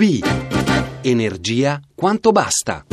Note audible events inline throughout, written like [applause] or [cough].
B. Energia quanto basta.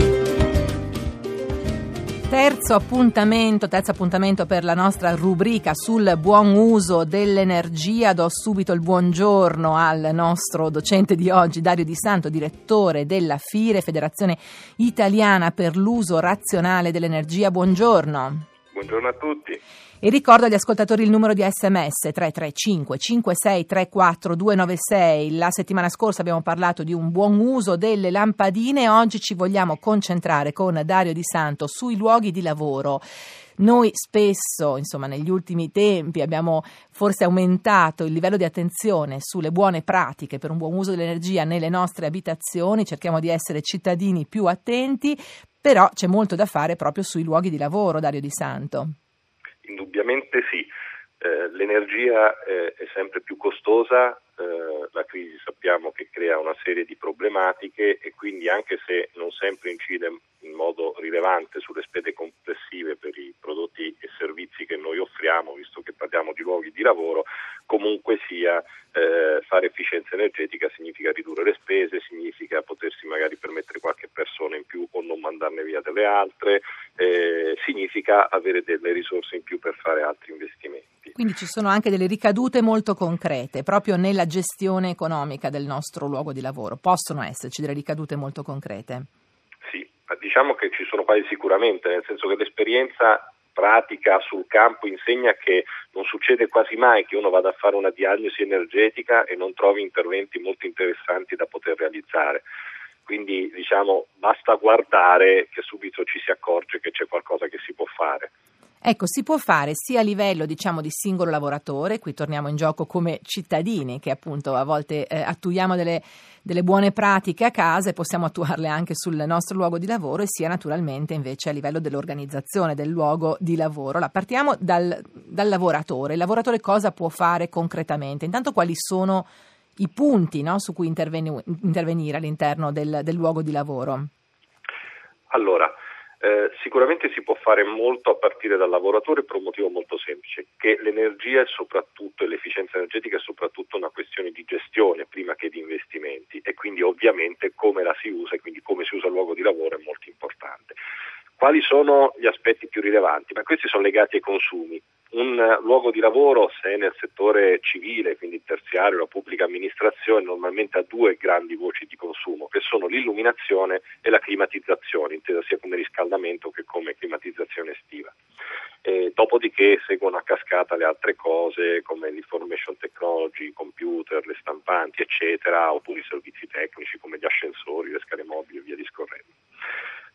Terzo appuntamento, terzo appuntamento per la nostra rubrica sul buon uso dell'energia. Do subito il buongiorno al nostro docente di oggi, Dario Di Santo, direttore della FIRE, Federazione Italiana per l'uso razionale dell'energia. Buongiorno. Buongiorno a tutti. E ricordo agli ascoltatori il numero di sms 335 5634 296. La settimana scorsa abbiamo parlato di un buon uso delle lampadine, oggi ci vogliamo concentrare con Dario Di Santo sui luoghi di lavoro. Noi spesso, insomma, negli ultimi tempi abbiamo forse aumentato il livello di attenzione sulle buone pratiche per un buon uso dell'energia nelle nostre abitazioni, cerchiamo di essere cittadini più attenti, però c'è molto da fare proprio sui luoghi di lavoro, Dario Di Santo. Indubbiamente sì. Eh, l'energia eh, è sempre più costosa, eh, la crisi sappiamo che crea una serie di problematiche e quindi anche se non sempre incide in modo rilevante sulle spese complessive per i prodotti e servizi che noi offriamo, visto che parliamo di luoghi di lavoro, comunque sia eh, fare efficienza energetica significa ridurre le spese, significa potersi magari permettere qualche persona in più o non mandarne via delle altre, eh, significa avere delle risorse in più per fare altri investimenti. Quindi ci sono anche delle ricadute molto concrete proprio nella gestione economica del nostro luogo di lavoro. Possono esserci delle ricadute molto concrete? Sì, diciamo che ci sono quasi sicuramente, nel senso che l'esperienza pratica sul campo insegna che non succede quasi mai che uno vada a fare una diagnosi energetica e non trovi interventi molto interessanti da poter realizzare. Quindi diciamo basta guardare che subito ci si accorge che c'è qualcosa che si può fare. Ecco, si può fare sia a livello diciamo, di singolo lavoratore, qui torniamo in gioco come cittadini che appunto a volte eh, attuiamo delle, delle, buone pratiche a casa e possiamo attuarle anche sul nostro luogo di lavoro e sia naturalmente invece a livello dell'organizzazione del luogo di lavoro. Allora, partiamo dal, dal lavoratore. Il lavoratore cosa può fare concretamente? Intanto quali sono i punti no, su cui intervenire all'interno del, del luogo di lavoro? Allora, eh, sicuramente si può fare molto a partire dal lavoratore per un motivo molto semplice, che l'energia è soprattutto e l'efficienza energetica è soprattutto una questione di gestione prima che di investimenti e quindi ovviamente come la si usa e quindi come si usa il luogo di lavoro è molto importante. Quali sono gli aspetti più rilevanti? Ma questi sono legati ai consumi. Un luogo di lavoro, se nel settore civile, quindi terziario, la pubblica amministrazione, normalmente ha due grandi voci di consumo, che sono l'illuminazione e la climatizzazione, intesa sia come riscaldamento che come climatizzazione estiva. E dopodiché seguono a cascata le altre cose come l'information technology, i computer, le stampanti, eccetera, oppure i servizi tecnici come gli ascensori, le scale mobili e via discorrendo.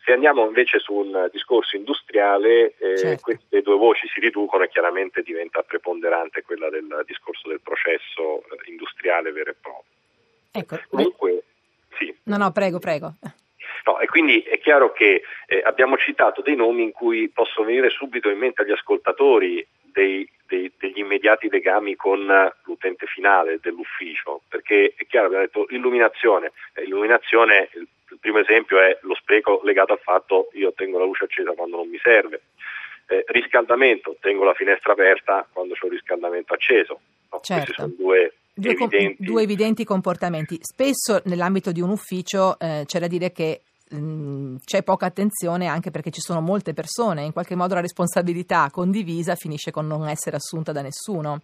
Se andiamo invece su un discorso industriale, eh, certo. queste due voci si riducono e chiaramente diventa preponderante quella del discorso del processo eh, industriale vero e proprio. Ecco. Comunque, sì. No, no, prego, prego. No, e quindi è chiaro che eh, abbiamo citato dei nomi in cui possono venire subito in mente agli ascoltatori dei, dei, degli immediati legami con l'utente finale dell'ufficio, perché è chiaro, abbiamo detto illuminazione, eh, illuminazione il primo esempio è lo spreco legato al fatto che io tengo la luce accesa quando non mi serve. Eh, riscaldamento, tengo la finestra aperta quando c'è un riscaldamento acceso. No, certo. Questi sono due Due, evidenti. due, evidenti. comportamenti. Spesso nell'ambito di un ufficio eh, c'è da dire che mh, mm, c'è poca attenzione anche perché ci sono molte persone, in qualche modo la responsabilità condivisa finisce con non essere assunta da nessuno.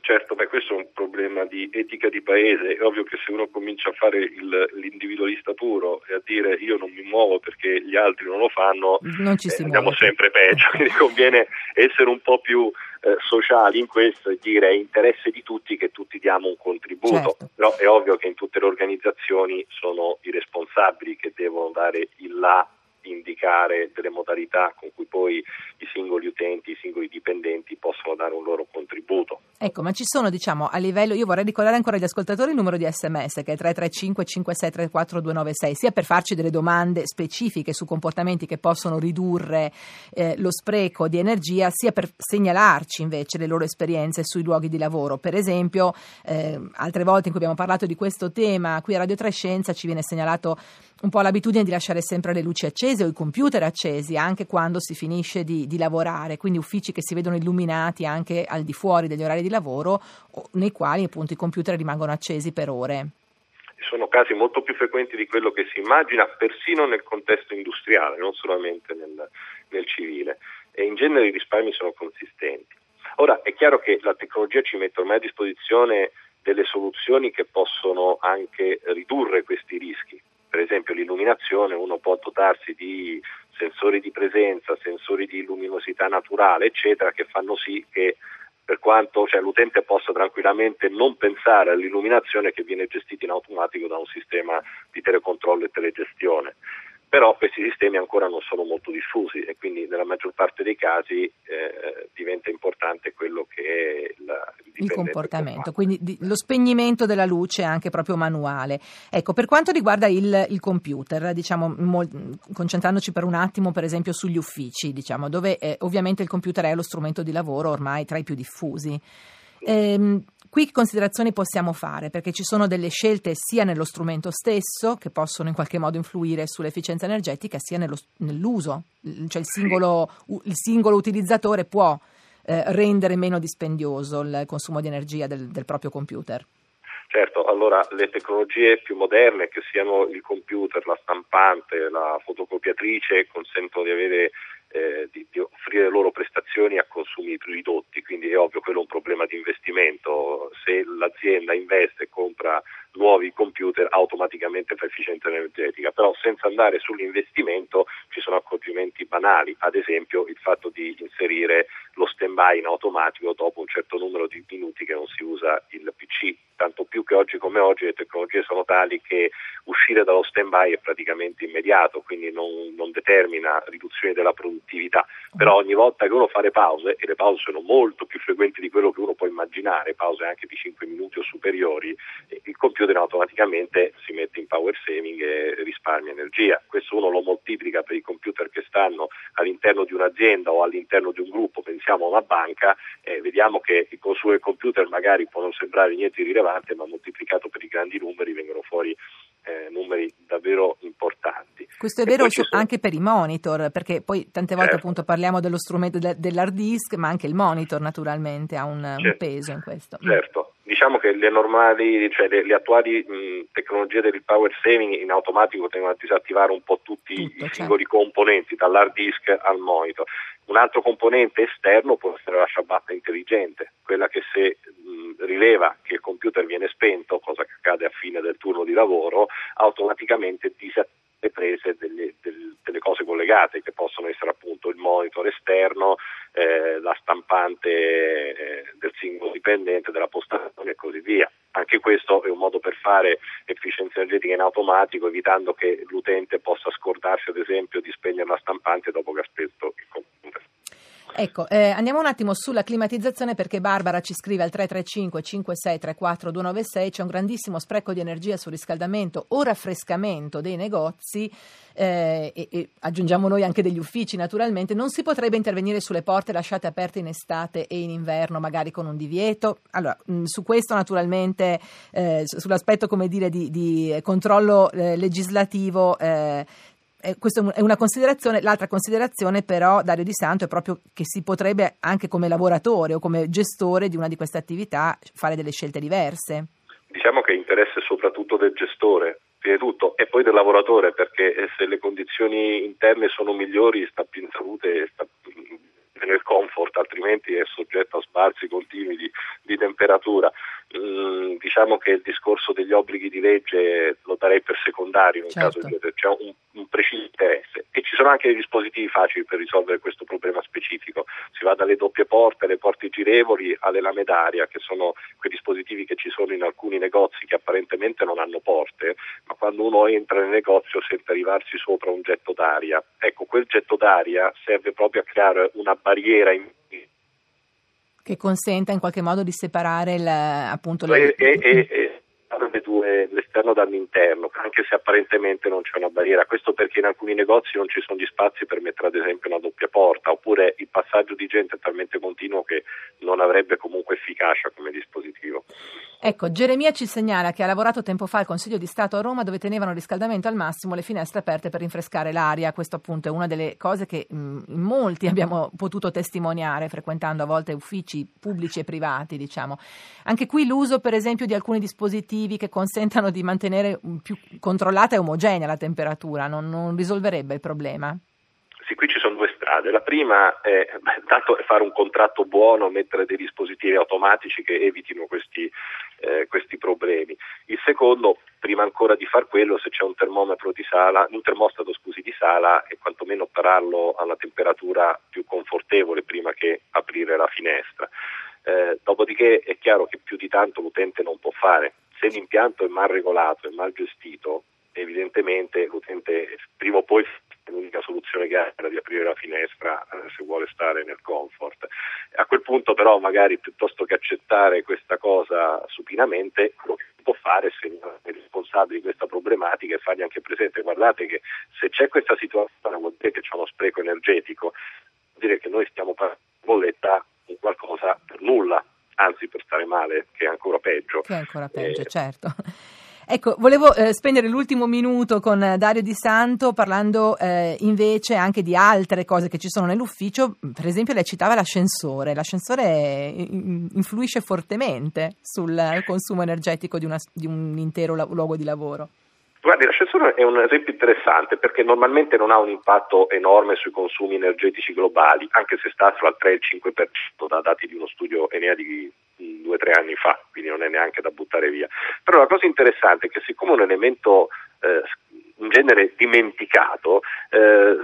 Certo, beh, questo è un problema di etica di paese. È ovvio che se uno comincia a fare il, l'individualista puro e a dire io non mi muovo perché gli altri non lo fanno, non eh, andiamo sempre peggio. Quindi conviene essere un po' più eh, sociali in questo e dire è interesse di tutti che tutti diamo un contributo. Certo. Però è ovvio che in tutte le organizzazioni sono i responsabili che devono dare il là indicare delle modalità con cui poi i singoli utenti, i singoli dipendenti possono dare un loro contributo. Ecco, ma ci sono, diciamo, a livello, io vorrei ricordare ancora agli ascoltatori il numero di sms che è 335 5634 296, sia per farci delle domande specifiche su comportamenti che possono ridurre eh, lo spreco di energia, sia per segnalarci invece le loro esperienze sui luoghi di lavoro. Per esempio, eh, altre volte in cui abbiamo parlato di questo tema, qui a Radio Trescenza ci viene segnalato un po' l'abitudine di lasciare sempre le luci accese o i computer accesi anche quando si finisce di, di, lavorare, quindi uffici che si vedono illuminati anche al di fuori degli orari di lavoro nei quali appunto i computer rimangono accesi per ore. sono casi molto più frequenti di quello che si immagina, persino nel contesto industriale, non solamente nel, nel civile, e in genere i risparmi sono consistenti. Ora è chiaro che la tecnologia ci mette ormai a disposizione delle soluzioni che possono anche ridurre questi rischi. Per esempio l'illuminazione, uno può dotarsi di sensori di presenza, sensori di luminosità naturale, eccetera, che fanno sì che per quanto cioè, l'utente possa tranquillamente non pensare all'illuminazione che viene gestita in automatico da un sistema di telecontrollo e telegestione. Però questi sistemi ancora non sono molto diffusi e quindi nella maggior parte dei casi eh, diventa importante quello che il, comportamento, quindi di, lo spegnimento della luce anche proprio manuale. Ecco, per quanto riguarda il, il computer, diciamo, mol, concentrandoci per un attimo per esempio sugli uffici, diciamo, dove eh, ovviamente il computer è lo strumento di lavoro ormai tra i più diffusi. Ehm, Qui che considerazioni possiamo fare? Perché ci sono delle scelte sia nello strumento stesso, che possono in qualche modo influire sull'efficienza energetica, sia nello, nell'uso. Cioè il singolo, il singolo utilizzatore può eh, rendere meno dispendioso il consumo di energia del, del proprio computer. Certo, allora le tecnologie più moderne, che siano il computer, la stampante, la fotocopiatrice, consentono di avere eh, di, di, offrire loro prestazioni a consumi più ridotti, quindi è ovvio quello è un problema di investimento, se l'azienda investe e compra nuovi computer automaticamente fa efficienza energetica, però senza andare sull'investimento ci sono accorgimenti banali, ad esempio il fatto di inserire lo stand by in automatico dopo un certo numero di minuti che non si usa il PC, più che oggi come oggi le tecnologie sono tali che uscire dallo stand by è praticamente immediato, quindi non, non determina riduzione della produttività, però ogni volta che uno fa le pause, e le pause sono molto più frequenti di quello che uno può immaginare, pause anche di 5 minuti o superiori, il computer automaticamente si mette in power saving e risparmia energia. Questo uno lo moltiplica per i computer che stanno all'interno di un'azienda o all'interno di un gruppo, pensiamo a una banca, eh, vediamo che il consumo del computer magari può non sembrare niente di rilevante, ma moltiplicato per i grandi numeri vengono fuori eh, numeri davvero importanti. Questo è vero su, anche per i monitor, perché poi tante volte certo. appunto parliamo dello strumento de, dell'hard disk, ma anche il monitor naturalmente ha un, certo. un peso in questo. Certo, diciamo che le normali, cioè le, le attuali mh, tecnologie del power saving in automatico tendono a disattivare un po' tutti Tutto, i certo. singoli componenti, dall'hard disk al monitor. Un altro componente esterno può essere la ciabatta intelligente, quella che se mh, rileva che il computer viene spento, cosa che accade a fine del turno di lavoro, automaticamente disattiva le prese delle, delle, cose collegate che possono essere appunto il monitor esterno, eh, la stampante eh, del singolo dipendente, della postazione e così via. Anche questo è un modo per fare efficienza energetica in automatico, evitando che l'utente possa scordarsi ad esempio di spegnere la stampante dopo che ha spento il computer. Ecco, eh, andiamo un attimo sulla climatizzazione perché Barbara ci scrive al 335 5634 296 c'è un grandissimo spreco di energia sul riscaldamento o raffrescamento dei negozi eh, e, e, aggiungiamo noi anche degli uffici naturalmente, non si potrebbe intervenire sulle porte lasciate aperte in estate e in inverno magari con un divieto? Allora, mh, su questo naturalmente, eh, sull'aspetto come dire di, di controllo eh, legislativo eh, questa è una considerazione, l'altra considerazione però Dario Di Santo è proprio che si potrebbe anche come lavoratore o come gestore di una di queste attività fare delle scelte diverse. Diciamo che interesse soprattutto del gestore, prima di tutto, e poi del lavoratore, perché eh, se le condizioni interne sono migliori sta più in salute e sta nel comfort, altrimenti è soggetto a sbalzi continui di, di temperatura. Mm, diciamo che il discorso degli obblighi di legge lo darei per secondario in certo. caso c'è un, preciso interesse e ci sono anche dei dispositivi facili per risolvere questo problema specifico si va dalle doppie porte, alle porte girevoli alle lame d'aria che sono quei dispositivi che ci sono in alcuni negozi che apparentemente non hanno porte ma quando uno entra nel negozio sente arrivarsi sopra un getto d'aria ecco quel getto d'aria serve proprio a creare una barriera in che consenta in qualche modo di separare il, appunto. E, e, e, le due, l'esterno dall'interno, anche se apparentemente non c'è una barriera. Questo perché in alcuni negozi non ci sono gli spazi per mettere ad esempio una doppia porta, oppure il passaggio di gente è talmente continuo che non avrebbe comunque efficacia come dispositivo. Ecco, Geremia ci segnala che ha lavorato tempo fa al Consiglio di Stato a Roma dove tenevano riscaldamento al massimo le finestre aperte per rinfrescare l'aria. Questo appunto è una delle cose che mh, in molti [laughs] abbiamo potuto testimoniare frequentando a volte uffici pubblici e privati, diciamo. Anche qui l'uso per esempio di alcuni dispositivi che consentono tentano di mantenere più controllata e omogenea la temperatura, non, non risolverebbe il problema? Sì, qui ci sono due strade. La prima è intanto fare un contratto buono, mettere dei dispositivi automatici che evitino questi, eh, questi problemi. Il secondo, prima ancora di far quello, se c'è un termometro di sala, un termostato scusi, di sala e quantomeno operarlo alla temperatura più confortevole prima che aprire la finestra. Eh, dopodiché è chiaro che più di tanto l'utente non può fare. Se l'impianto è mal regolato e mal gestito, evidentemente l'utente prima o poi l'unica soluzione che ha è quella di aprire la finestra eh, se vuole stare nel comfort. A quel punto però magari piuttosto che accettare questa cosa supinamente, quello che può fare è segnalare i responsabili di questa problematica e fargli anche presente, guardate che se c'è questa situazione vuol dire che c'è uno spreco energetico, vuol dire che noi stiamo bolletta un qualcosa per nulla, anzi per stare male, che è ancora peggio. Che è ancora peggio, eh, certo. [laughs] Ecco, volevo eh, spendere l'ultimo minuto con Dario Di Santo parlando eh, invece anche di altre cose che ci sono nell'ufficio. Per esempio, lei citava l'ascensore. L'ascensore influisce fortemente sul consumo energetico di, una, di un intero la- luogo di lavoro. Guardi, l'ascensore è un esempio interessante perché normalmente non ha un impatto enorme sui consumi energetici globali, anche se sta fra il 3 e il 5% da dati di uno studio Enea di due o tre anni fa, quindi non è neanche da buttare via. Però la cosa interessante è che siccome un elemento eh, in genere dimenticato, eh,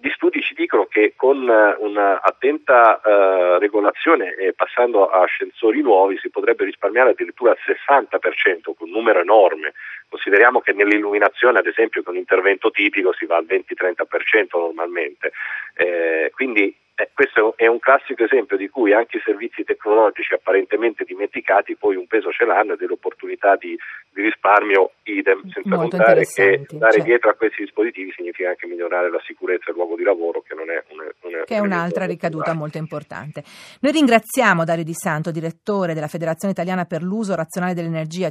gli studi ci dicono che con un'attenta eh, regolazione e passando a ascensori nuovi si potrebbe risparmiare addirittura il 60%, un numero enorme. Consideriamo che nell'illuminazione, ad esempio, con un intervento tipico si va al 20-30% normalmente. Eh, quindi eh, questo è un classico esempio di cui anche i servizi tecnologici apparentemente dimenticati poi un peso ce l'hanno e delle opportunità di, di risparmio idem, senza Molto contare che dare cioè. dietro a questi dispositivi significa anche migliorare la sicurezza del luogo di lavoro che non è una, che è un'altra ricaduta molto importante. Noi ringraziamo Dario Di Santo, direttore della Federazione Italiana per l'uso razionale dell'energia